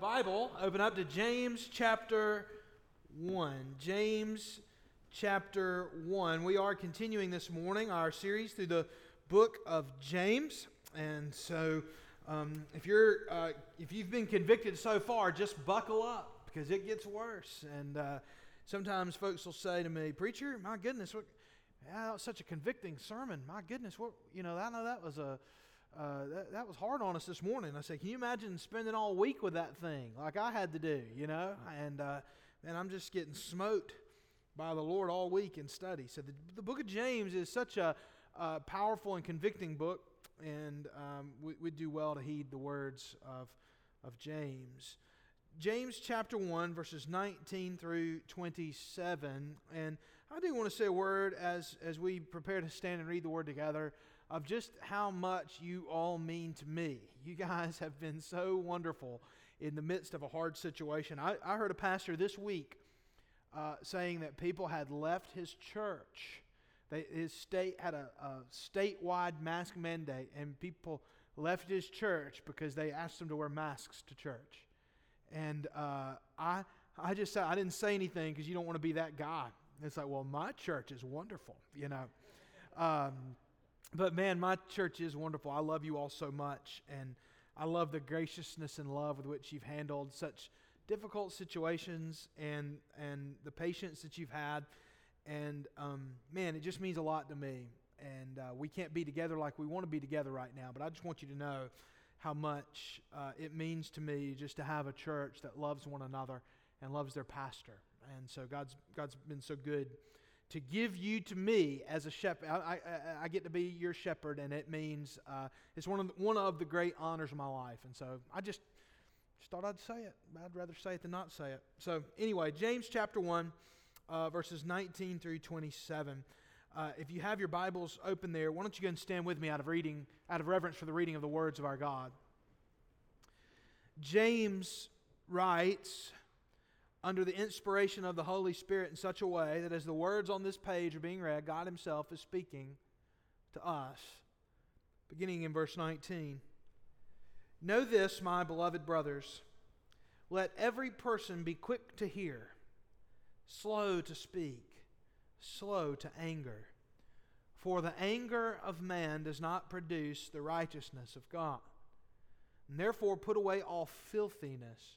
Bible, open up to James chapter 1. James chapter 1. We are continuing this morning our series through the book of James. And so, um, if, you're, uh, if you've been convicted so far, just buckle up because it gets worse. And uh, sometimes folks will say to me, Preacher, my goodness, what, yeah, that was such a convicting sermon. My goodness, what, you know, I know that was a uh, that, that was hard on us this morning. I said, Can you imagine spending all week with that thing like I had to do, you know? And, uh, and I'm just getting smote by the Lord all week in study. So the, the book of James is such a, a powerful and convicting book, and um, we, we do well to heed the words of, of James. James chapter 1, verses 19 through 27. And I do want to say a word as, as we prepare to stand and read the word together of just how much you all mean to me. You guys have been so wonderful in the midst of a hard situation. I, I heard a pastor this week uh, saying that people had left his church. They, his state had a, a statewide mask mandate, and people left his church because they asked them to wear masks to church. And uh, I, I just said, I didn't say anything because you don't want to be that guy. It's like, well, my church is wonderful, you know. Um, but man, my church is wonderful. I love you all so much. And I love the graciousness and love with which you've handled such difficult situations and, and the patience that you've had. And um, man, it just means a lot to me. And uh, we can't be together like we want to be together right now. But I just want you to know how much uh, it means to me just to have a church that loves one another and loves their pastor. And so God's, God's been so good to give you to me as a shepherd. I, I, I, get to be your shepherd, and it means uh, it's one of, the, one of the great honors of my life. And so I just, just thought I'd say it. I'd rather say it than not say it. So, anyway, James chapter 1, uh, verses 19 through 27. Uh, if you have your Bibles open there, why don't you go and stand with me out of reading, out of reverence for the reading of the words of our God. James writes, under the inspiration of the Holy Spirit in such a way that as the words on this page are being read, God Himself is speaking to us. Beginning in verse 19. Know this, my beloved brothers. Let every person be quick to hear, slow to speak, slow to anger. For the anger of man does not produce the righteousness of God. And therefore, put away all filthiness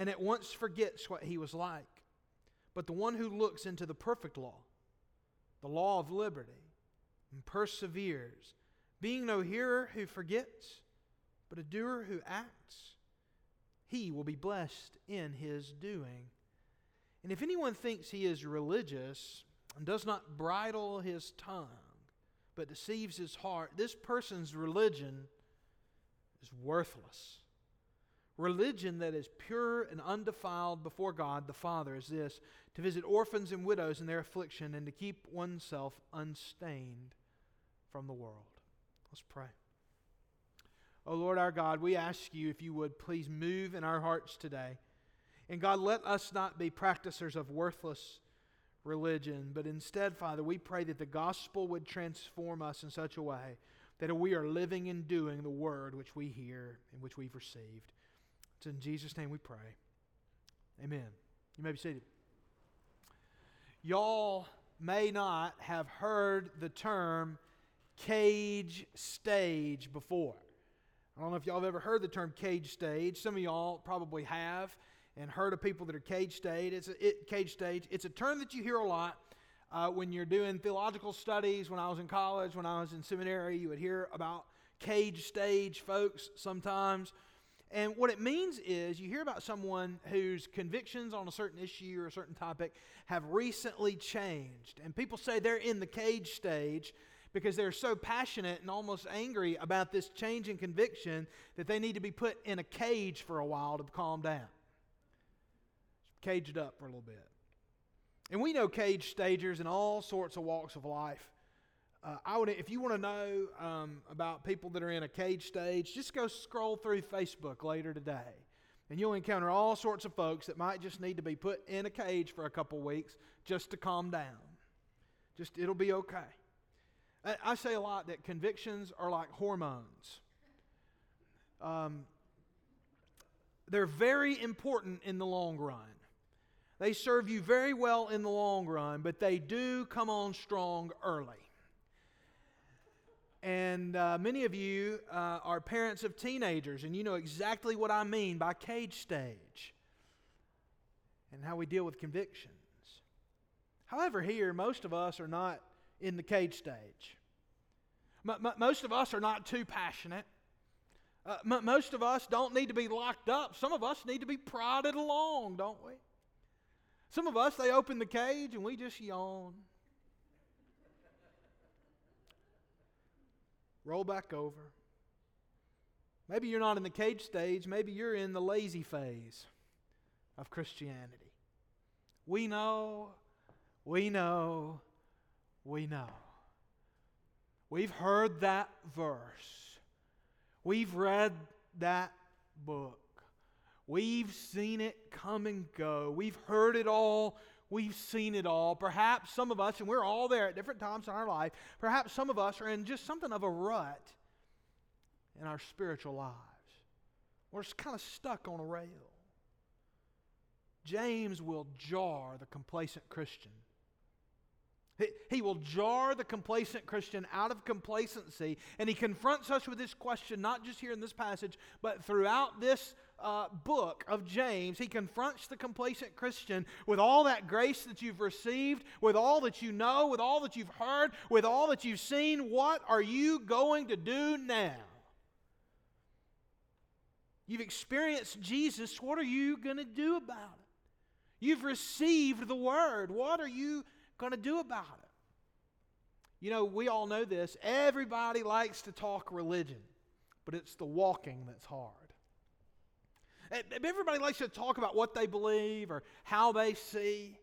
and at once forgets what he was like. But the one who looks into the perfect law, the law of liberty, and perseveres, being no hearer who forgets, but a doer who acts, he will be blessed in his doing. And if anyone thinks he is religious and does not bridle his tongue, but deceives his heart, this person's religion is worthless. Religion that is pure and undefiled before God the Father is this to visit orphans and widows in their affliction and to keep oneself unstained from the world. Let's pray. Oh Lord our God, we ask you if you would please move in our hearts today. And God, let us not be practicers of worthless religion, but instead, Father, we pray that the gospel would transform us in such a way that we are living and doing the word which we hear and which we've received. It's in Jesus' name we pray. Amen. You may be seated. Y'all may not have heard the term cage stage before. I don't know if y'all have ever heard the term cage stage. Some of y'all probably have and heard of people that are cage stage. It's a, it, cage stage. It's a term that you hear a lot uh, when you're doing theological studies. When I was in college, when I was in seminary, you would hear about cage stage folks sometimes. And what it means is you hear about someone whose convictions on a certain issue or a certain topic have recently changed. And people say they're in the cage stage because they're so passionate and almost angry about this change in conviction that they need to be put in a cage for a while to calm down. caged up for a little bit. And we know cage stagers in all sorts of walks of life. Uh, I would, if you want to know um, about people that are in a cage stage, just go scroll through Facebook later today, and you'll encounter all sorts of folks that might just need to be put in a cage for a couple weeks just to calm down. Just it'll be okay. I, I say a lot that convictions are like hormones. Um, they're very important in the long run. They serve you very well in the long run, but they do come on strong early. And uh, many of you uh, are parents of teenagers, and you know exactly what I mean by cage stage and how we deal with convictions. However, here, most of us are not in the cage stage. M- m- most of us are not too passionate. Uh, m- most of us don't need to be locked up. Some of us need to be prodded along, don't we? Some of us, they open the cage and we just yawn. Roll back over. Maybe you're not in the cage stage, maybe you're in the lazy phase of Christianity. We know, we know, we know. We've heard that verse. We've read that book. We've seen it come and go. We've heard it all. We've seen it all. Perhaps some of us, and we're all there at different times in our life, perhaps some of us are in just something of a rut in our spiritual lives. We're just kind of stuck on a rail. James will jar the complacent Christian he will jar the complacent Christian out of complacency, and he confronts us with this question, not just here in this passage, but throughout this uh, book of James. He confronts the complacent Christian with all that grace that you've received, with all that you know, with all that you've heard, with all that you've seen. What are you going to do now? You've experienced Jesus. What are you going to do about it? You've received the word. What are you going to do about it? You know, we all know this. Everybody likes to talk religion, but it's the walking that's hard. Everybody likes to talk about what they believe or how they see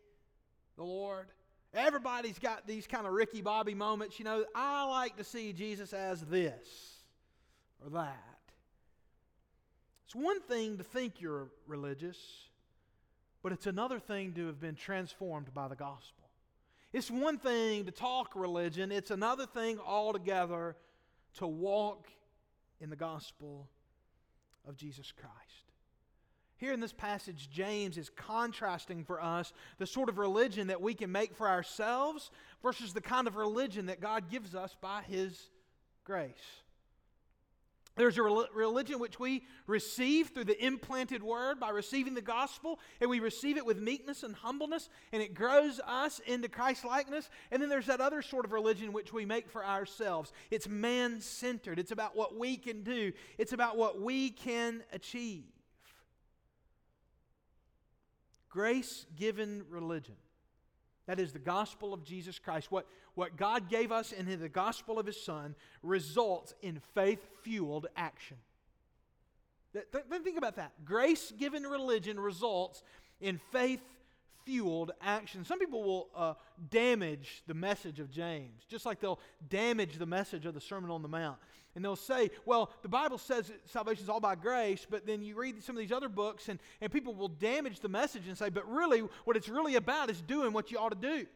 the Lord. Everybody's got these kind of Ricky Bobby moments. You know, I like to see Jesus as this or that. It's one thing to think you're religious, but it's another thing to have been transformed by the gospel. It's one thing to talk religion, it's another thing altogether to walk in the gospel of Jesus Christ. Here in this passage, James is contrasting for us the sort of religion that we can make for ourselves versus the kind of religion that God gives us by His grace. There's a religion which we receive through the implanted word by receiving the gospel, and we receive it with meekness and humbleness, and it grows us into Christ likeness. And then there's that other sort of religion which we make for ourselves. It's man centered, it's about what we can do, it's about what we can achieve. Grace given religion that is the gospel of Jesus Christ. What, what God gave us in the gospel of His Son results in faith fueled action. Then think about that. Grace given religion results in faith fueled action. Some people will uh, damage the message of James, just like they'll damage the message of the Sermon on the Mount. And they'll say, well, the Bible says salvation is all by grace, but then you read some of these other books, and, and people will damage the message and say, but really, what it's really about is doing what you ought to do.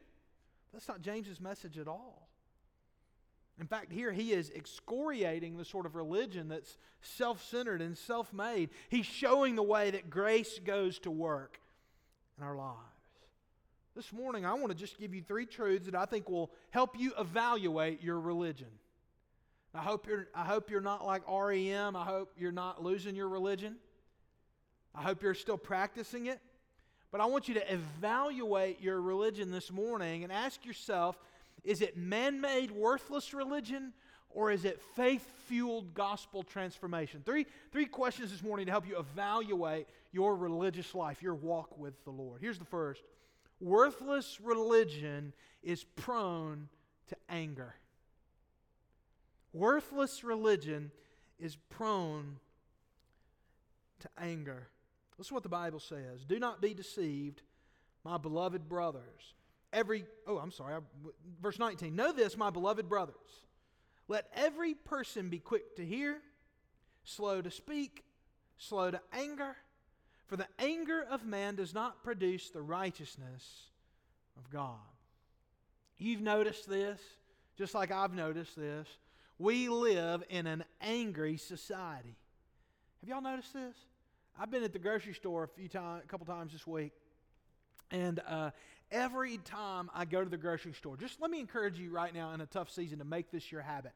That's not James's message at all. In fact, here he is excoriating the sort of religion that's self centered and self made. He's showing the way that grace goes to work in our lives. This morning, I want to just give you three truths that I think will help you evaluate your religion. I hope you're, I hope you're not like REM. I hope you're not losing your religion. I hope you're still practicing it. But I want you to evaluate your religion this morning and ask yourself is it man made, worthless religion, or is it faith fueled gospel transformation? Three, three questions this morning to help you evaluate your religious life, your walk with the Lord. Here's the first Worthless religion is prone to anger. Worthless religion is prone to anger. This is what the Bible says. Do not be deceived, my beloved brothers. Every, oh, I'm sorry, verse 19. Know this, my beloved brothers. Let every person be quick to hear, slow to speak, slow to anger, for the anger of man does not produce the righteousness of God. You've noticed this, just like I've noticed this. We live in an angry society. Have y'all noticed this? I've been at the grocery store a few times, a couple times this week, and uh, every time I go to the grocery store, just let me encourage you right now in a tough season to make this your habit.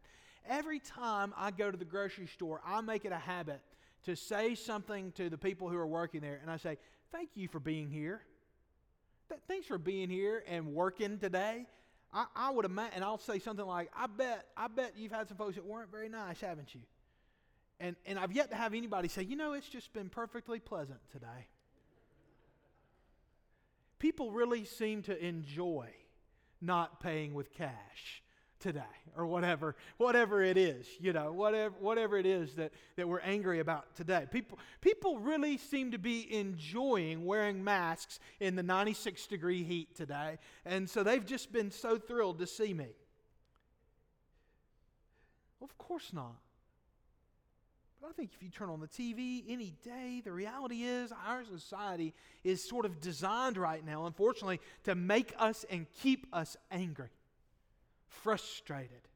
Every time I go to the grocery store, I make it a habit to say something to the people who are working there, and I say, Thank you for being here. Th- thanks for being here and working today. I, I would imagine, and I'll say something like, I bet, I bet you've had some folks that weren't very nice, haven't you? And, and I've yet to have anybody say, you know, it's just been perfectly pleasant today. People really seem to enjoy not paying with cash today or whatever whatever it is you know whatever whatever it is that, that we're angry about today. People people really seem to be enjoying wearing masks in the 96 degree heat today. And so they've just been so thrilled to see me. Well, of course not. But I think if you turn on the TV any day, the reality is our society is sort of designed right now, unfortunately, to make us and keep us angry, frustrated.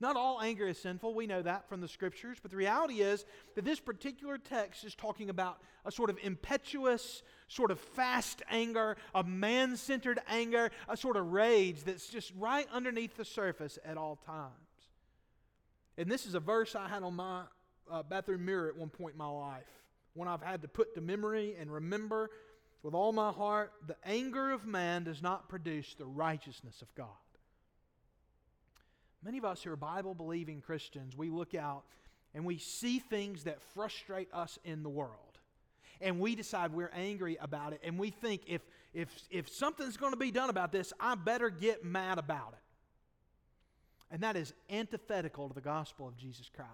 Not all anger is sinful. We know that from the scriptures. But the reality is that this particular text is talking about a sort of impetuous, sort of fast anger, a man centered anger, a sort of rage that's just right underneath the surface at all times. And this is a verse I had on my uh, bathroom mirror at one point in my life, when I've had to put to memory and remember with all my heart the anger of man does not produce the righteousness of God. Many of us who are Bible believing Christians, we look out and we see things that frustrate us in the world. And we decide we're angry about it. And we think if, if, if something's going to be done about this, I better get mad about it. And that is antithetical to the gospel of Jesus Christ.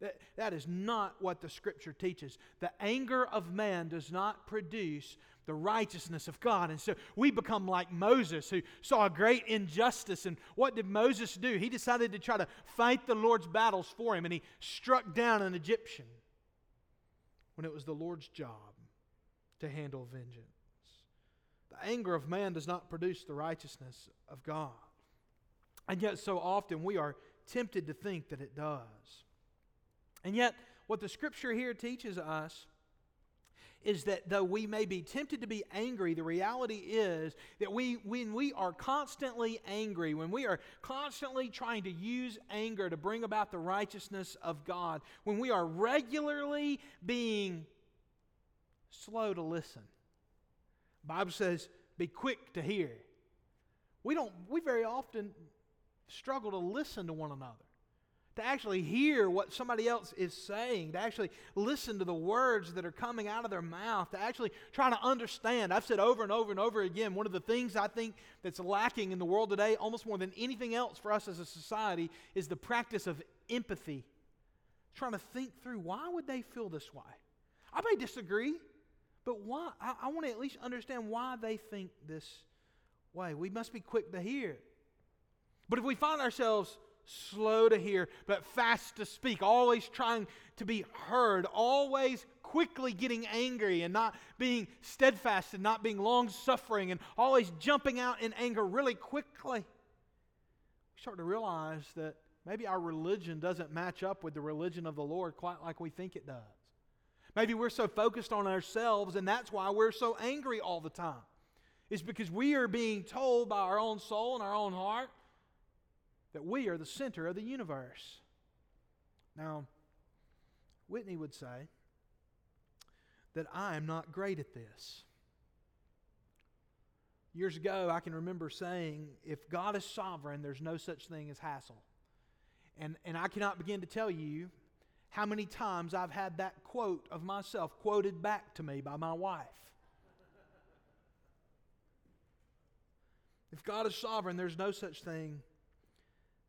That, that is not what the scripture teaches. The anger of man does not produce the righteousness of God. And so we become like Moses, who saw a great injustice. And what did Moses do? He decided to try to fight the Lord's battles for him, and he struck down an Egyptian when it was the Lord's job to handle vengeance. The anger of man does not produce the righteousness of God. And yet, so often we are tempted to think that it does. And yet, what the scripture here teaches us is that though we may be tempted to be angry, the reality is that we, when we are constantly angry, when we are constantly trying to use anger to bring about the righteousness of God, when we are regularly being slow to listen, Bible says, be quick to hear. We don't, we very often struggle to listen to one another to actually hear what somebody else is saying, to actually listen to the words that are coming out of their mouth, to actually try to understand. I've said over and over and over again, one of the things I think that's lacking in the world today, almost more than anything else for us as a society, is the practice of empathy. Trying to think through why would they feel this way? I may disagree, but why? I, I want to at least understand why they think this way. We must be quick to hear. But if we find ourselves slow to hear, but fast to speak, always trying to be heard, always quickly getting angry and not being steadfast and not being long suffering and always jumping out in anger really quickly. We start to realize that maybe our religion doesn't match up with the religion of the Lord quite like we think it does. Maybe we're so focused on ourselves and that's why we're so angry all the time. It's because we are being told by our own soul and our own heart that we are the center of the universe. Now, Whitney would say that I am not great at this. Years ago, I can remember saying, if God is sovereign, there's no such thing as hassle. And, and I cannot begin to tell you how many times I've had that quote of myself quoted back to me by my wife. If God is sovereign, there's no such thing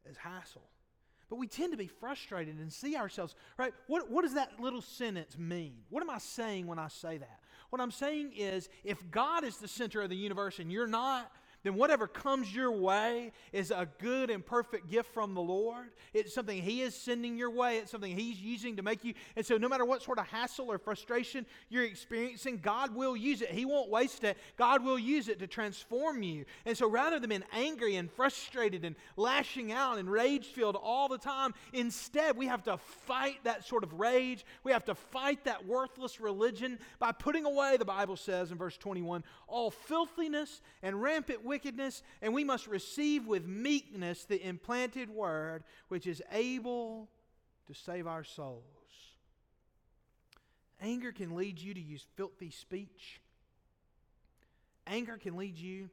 as hassle. but we tend to be frustrated and see ourselves, right? What, what does that little sentence mean? What am I saying when I say that? What I'm saying is if God is the center of the universe and you're not, then whatever comes your way is a good and perfect gift from the Lord. It's something He is sending your way, it's something He's using to make you. And so, no matter what sort of hassle or frustration you're experiencing, God will use it. He won't waste it. God will use it to transform you. And so, rather than being angry and frustrated and lashing out and rage filled all the time, instead, we have to fight that sort of rage. We have to fight that worthless religion by putting away, the Bible says in verse 21, all filthiness and rampant wickedness, and we must receive with meekness the implanted word, which is able to save our souls. Anger can lead you to use filthy speech. Anger can lead you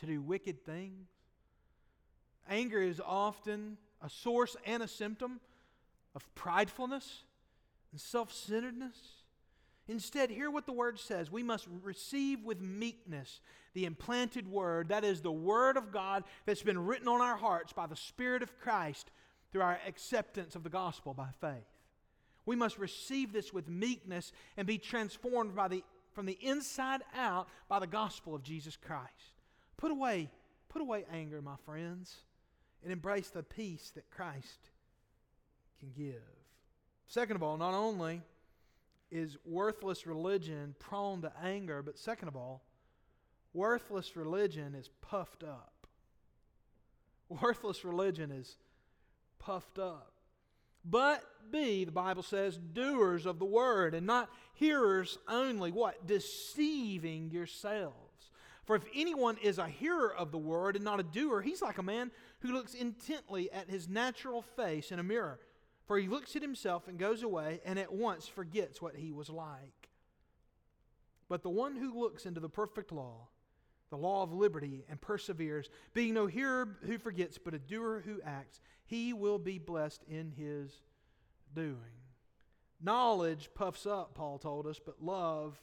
to do wicked things. Anger is often a source and a symptom of pridefulness and self centeredness. Instead, hear what the word says. We must receive with meekness the implanted word, that is the word of God that's been written on our hearts by the Spirit of Christ through our acceptance of the gospel by faith. We must receive this with meekness and be transformed by the, from the inside out by the gospel of Jesus Christ. Put away, put away anger, my friends, and embrace the peace that Christ can give. Second of all, not only is worthless religion prone to anger, but second of all, worthless religion is puffed up. Worthless religion is puffed up. But be, the Bible says, doers of the word and not hearers only. What? Deceiving yourselves. For if anyone is a hearer of the word and not a doer, he's like a man who looks intently at his natural face in a mirror. For he looks at himself and goes away and at once forgets what he was like. But the one who looks into the perfect law, the law of liberty, and perseveres, being no hearer who forgets, but a doer who acts, he will be blessed in his doing. Knowledge puffs up, Paul told us, but love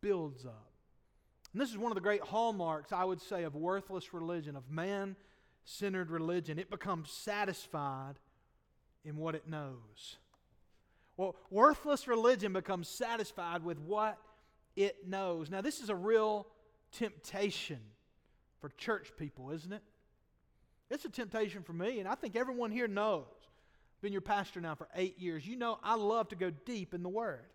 builds up. And this is one of the great hallmarks, I would say, of worthless religion, of man centered religion. It becomes satisfied in what it knows. Well, worthless religion becomes satisfied with what it knows. Now, this is a real temptation for church people, isn't it? It's a temptation for me, and I think everyone here knows. Been your pastor now for eight years. You know I love to go deep in the Word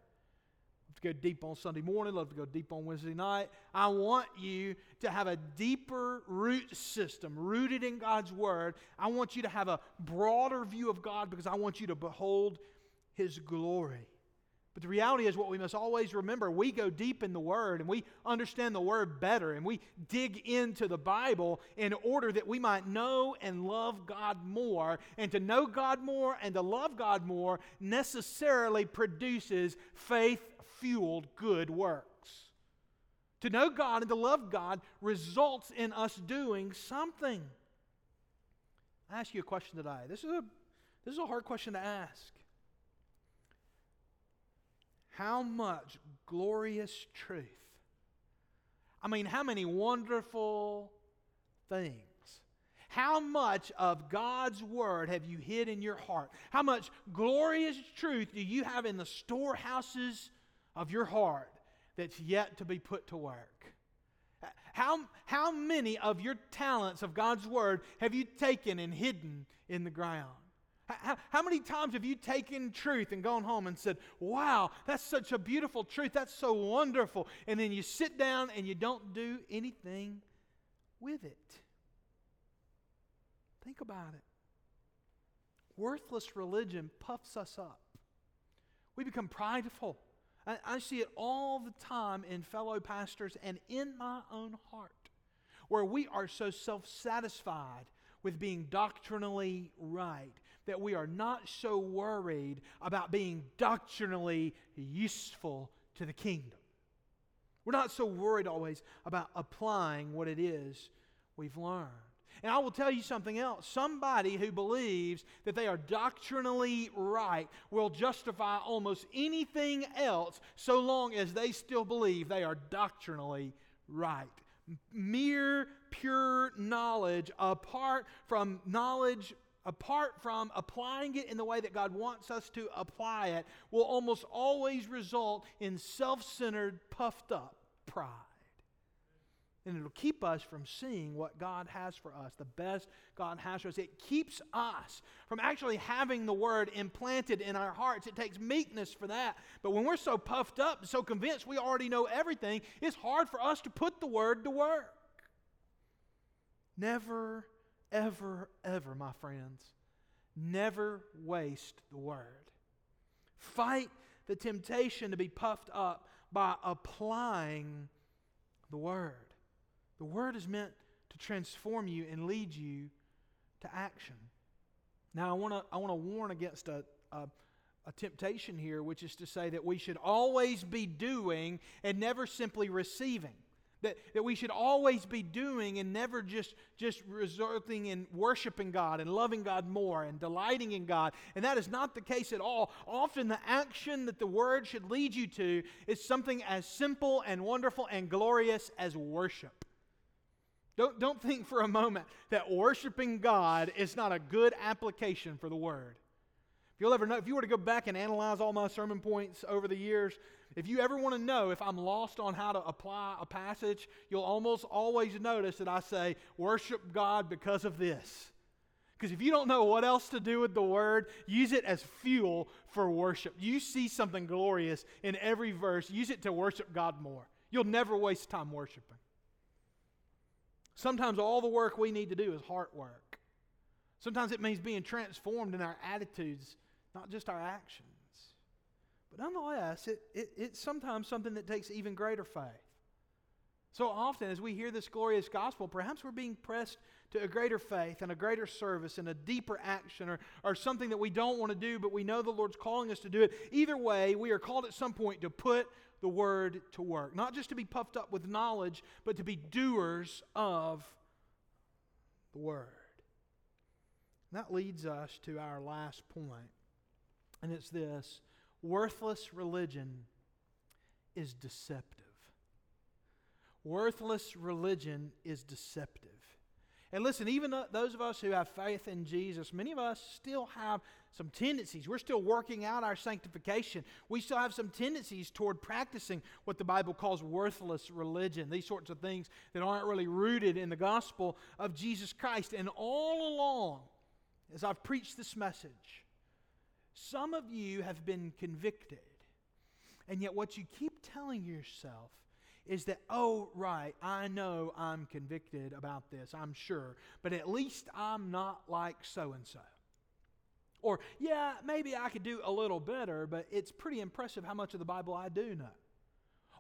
to go deep on Sunday morning, love to go deep on Wednesday night. I want you to have a deeper root system rooted in God's Word. I want you to have a broader view of God because I want you to behold His glory. But the reality is, what we must always remember we go deep in the Word and we understand the Word better and we dig into the Bible in order that we might know and love God more. And to know God more and to love God more necessarily produces faith fueled good works. To know God and to love God results in us doing something. I ask you a question today. This is a, this is a hard question to ask. How much glorious truth? I mean, how many wonderful things? How much of God's Word have you hid in your heart? How much glorious truth do you have in the storehouses of your heart that's yet to be put to work? How, how many of your talents of God's Word have you taken and hidden in the ground? How, how, many times have you taken truth and gone home and said, Wow, that's such a beautiful truth. That's so wonderful. And then you sit down and you don't do anything with it. Think about it. Worthless religion puffs us up, we become prideful. I, I see it all the time in fellow pastors and in my own heart, where we are so self satisfied with being doctrinally right that we are not so worried about being doctrinally useful to the kingdom. We're not so worried always about applying what it is we've learned. And I will tell you something else. Somebody who believes that they are doctrinally right will justify almost anything else so long as they still believe they are doctrinally right. Mere, pure knowledge apart from knowledge apart from applying it in the way that God wants us to apply it, will almost always result in self centered, puffed up pride. And it'll keep us from seeing what God has for us, the best God has for us. It keeps us from actually having the word implanted in our hearts. It takes meekness for that. But when we're so puffed up, so convinced we already know everything, it's hard for us to put the word to work. Never, ever, ever, my friends, never waste the word. Fight the temptation to be puffed up by applying the word. The word is meant to transform you and lead you to action. Now, I want to I want to warn against a, a, a temptation here, which is to say that we should always be doing and never simply receiving. That, that we should always be doing and never just, just resulting in worshiping God and loving God more and delighting in God. And that is not the case at all. Often, the action that the Word should lead you to is something as simple and wonderful and glorious as worship. Don't, don't think for a moment that worshiping God is not a good application for the Word. If you'll ever know, if you were to go back and analyze all my sermon points over the years, if you ever want to know if I'm lost on how to apply a passage, you'll almost always notice that I say, worship God because of this. Because if you don't know what else to do with the word, use it as fuel for worship. You see something glorious in every verse, use it to worship God more. You'll never waste time worshiping. Sometimes all the work we need to do is heart work. Sometimes it means being transformed in our attitudes, not just our actions. But nonetheless, it, it, it's sometimes something that takes even greater faith. So often, as we hear this glorious gospel, perhaps we're being pressed to a greater faith and a greater service and a deeper action or, or something that we don't want to do, but we know the Lord's calling us to do it. Either way, we are called at some point to put the word to work. Not just to be puffed up with knowledge, but to be doers of the word. And that leads us to our last point, and it's this worthless religion is deceptive. Worthless religion is deceptive. And listen, even those of us who have faith in Jesus, many of us still have some tendencies. We're still working out our sanctification. We still have some tendencies toward practicing what the Bible calls worthless religion, these sorts of things that aren't really rooted in the gospel of Jesus Christ. And all along, as I've preached this message, some of you have been convicted. And yet, what you keep telling yourself is that, oh, right, I know I'm convicted about this, I'm sure, but at least I'm not like so and so. Or, yeah, maybe I could do a little better, but it's pretty impressive how much of the Bible I do know.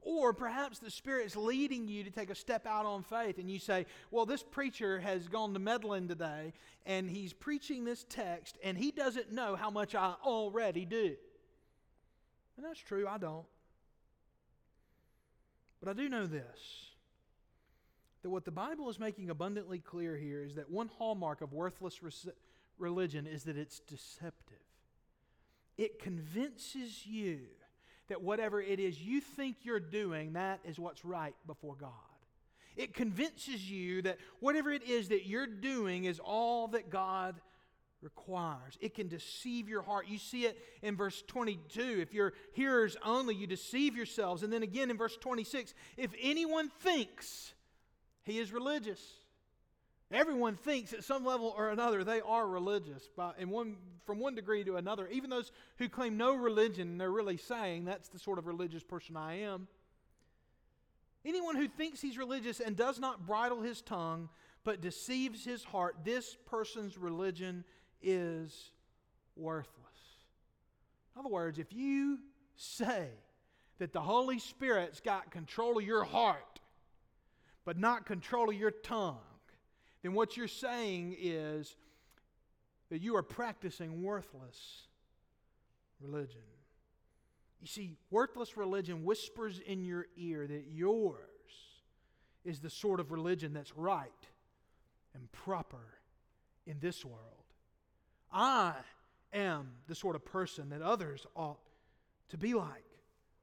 Or perhaps the Spirit's leading you to take a step out on faith and you say, Well, this preacher has gone to Medlin today and he's preaching this text and he doesn't know how much I already do. And that's true, I don't. But I do know this that what the Bible is making abundantly clear here is that one hallmark of worthless religion is that it's deceptive. It convinces you that whatever it is you think you're doing, that is what's right before God. It convinces you that whatever it is that you're doing is all that God requires. It can deceive your heart. You see it in verse 22. If you're hearers only, you deceive yourselves. And then again in verse 26, if anyone thinks he is religious, everyone thinks at some level or another they are religious by, in one, from one degree to another. Even those who claim no religion, they're really saying that's the sort of religious person I am. Anyone who thinks he's religious and does not bridle his tongue, but deceives his heart, this person's religion is worthless. In other words, if you say that the Holy Spirit's got control of your heart, but not control of your tongue, then what you're saying is that you are practicing worthless religion. You see, worthless religion whispers in your ear that yours is the sort of religion that's right and proper in this world. I am the sort of person that others ought to be like.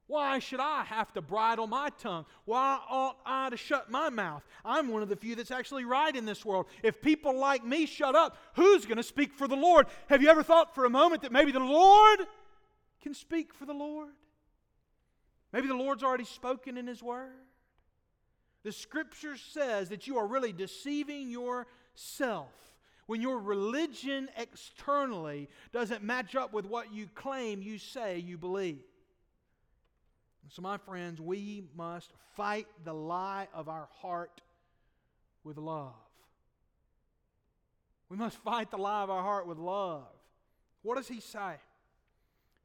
Why should I have to bridle my tongue? Why ought I to shut my mouth? I'm one of the few that's actually right in this world. If people like me shut up, who's going to speak for the Lord? Have you ever thought for a moment that maybe the Lord can speak for the Lord? Maybe the Lord's already spoken in His Word. The Scripture says that you are really deceiving yourself when your religion externally doesn't match up with what you claim you say you believe. So, my friends, we must fight the lie of our heart with love. We must fight the lie of our heart with love. What does he say?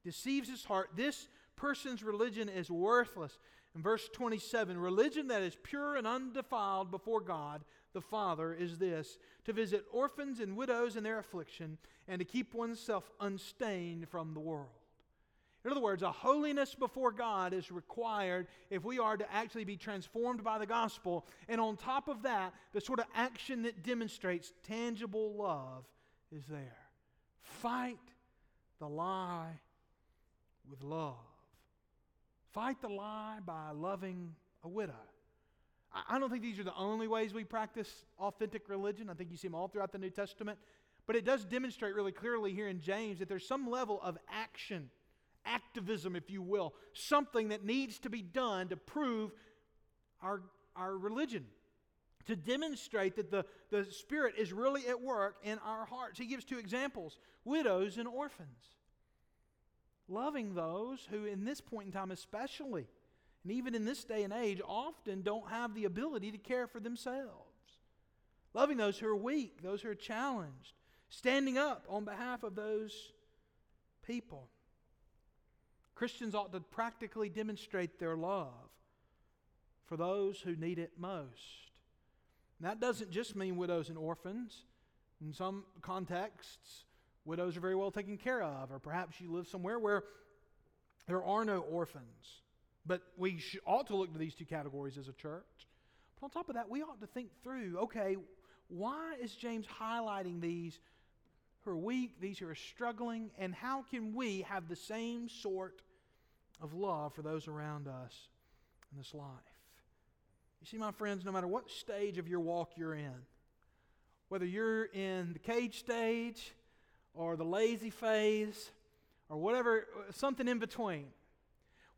Deceives his heart. This person's religion is worthless. In verse 27, religion that is pure and undefiled before God the Father is this to visit orphans and widows in their affliction and to keep oneself unstained from the world. In other words, a holiness before God is required if we are to actually be transformed by the gospel. And on top of that, the sort of action that demonstrates tangible love is there. Fight the lie with love. Fight the lie by loving a widow. I don't think these are the only ways we practice authentic religion. I think you see them all throughout the New Testament. But it does demonstrate really clearly here in James that there's some level of action activism, if you will, something that needs to be done to prove our, our religion, to demonstrate that the, the Spirit is really at work in our hearts. He gives two examples widows and orphans. Loving those who, in this point in time especially, and even in this day and age, often don't have the ability to care for themselves. Loving those who are weak, those who are challenged, standing up on behalf of those people. Christians ought to practically demonstrate their love for those who need it most. And that doesn't just mean widows and orphans. In some contexts, widows are very well taken care of, or perhaps you live somewhere where there are no orphans. But we ought to look to these two categories as a church. But on top of that, we ought to think through okay, why is James highlighting these who are weak, these who are struggling, and how can we have the same sort of love for those around us in this life? You see, my friends, no matter what stage of your walk you're in, whether you're in the cage stage or the lazy phase or whatever, uh, something in between,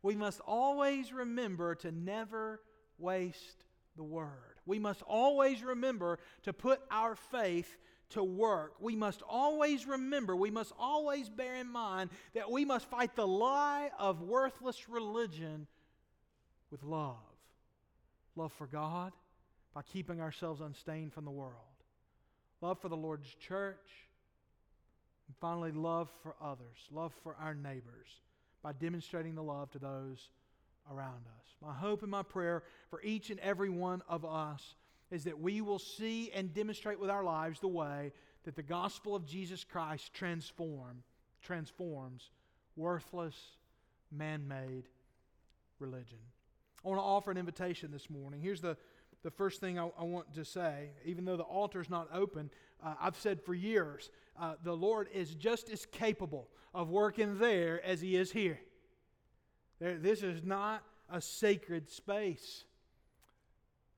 we must always remember to never waste the word. We must always remember to put our faith to work, we must always remember, we must always bear in mind that we must fight the lie of worthless religion with love. Love for God by keeping ourselves unstained from the world, love for the Lord's church, and finally, love for others, love for our neighbors by demonstrating the love to those around us. My hope and my prayer for each and every one of us is that we will see and demonstrate with our lives the way that the gospel of Jesus Christ transform, transforms worthless, man made religion. I want to offer an invitation this morning. Here's the, the first thing I, I want to say. Even though the altar is not open, uh, I've said for years uh, the Lord is just as capable of working there as He is here. There, this is not a sacred space.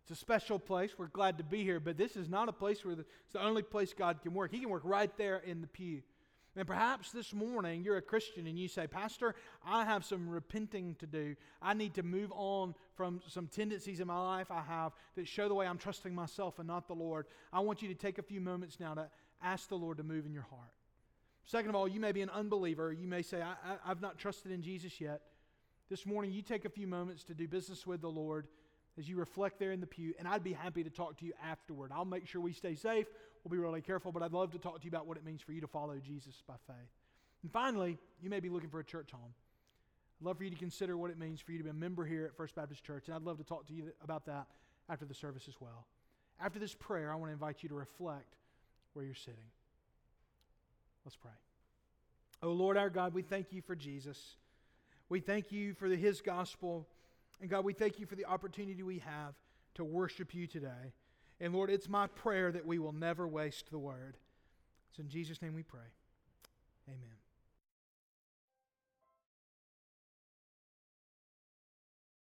It's a special place. We're glad to be here, but this is not a place where the, it's the only place God can work. He can work right there in the pew. And perhaps this morning you're a Christian and you say, Pastor, I have some repenting to do. I need to move on from some tendencies in my life I have that show the way I'm trusting myself and not the Lord. I want you to take a few moments now to ask the Lord to move in your heart. Second of all, you may be an unbeliever. You may say, I, I've not trusted in Jesus yet. This morning, you take a few moments to do business with the Lord as you reflect there in the pew, and I'd be happy to talk to you afterward. I'll make sure we stay safe. We'll be really careful, but I'd love to talk to you about what it means for you to follow Jesus by faith. And finally, you may be looking for a church home. I'd love for you to consider what it means for you to be a member here at First Baptist Church, and I'd love to talk to you about that after the service as well. After this prayer, I want to invite you to reflect where you're sitting. Let's pray. Oh Lord our God, we thank you for Jesus. We thank you for his gospel. And God, we thank you for the opportunity we have to worship you today. And Lord, it's my prayer that we will never waste the word. It's in Jesus' name we pray. Amen.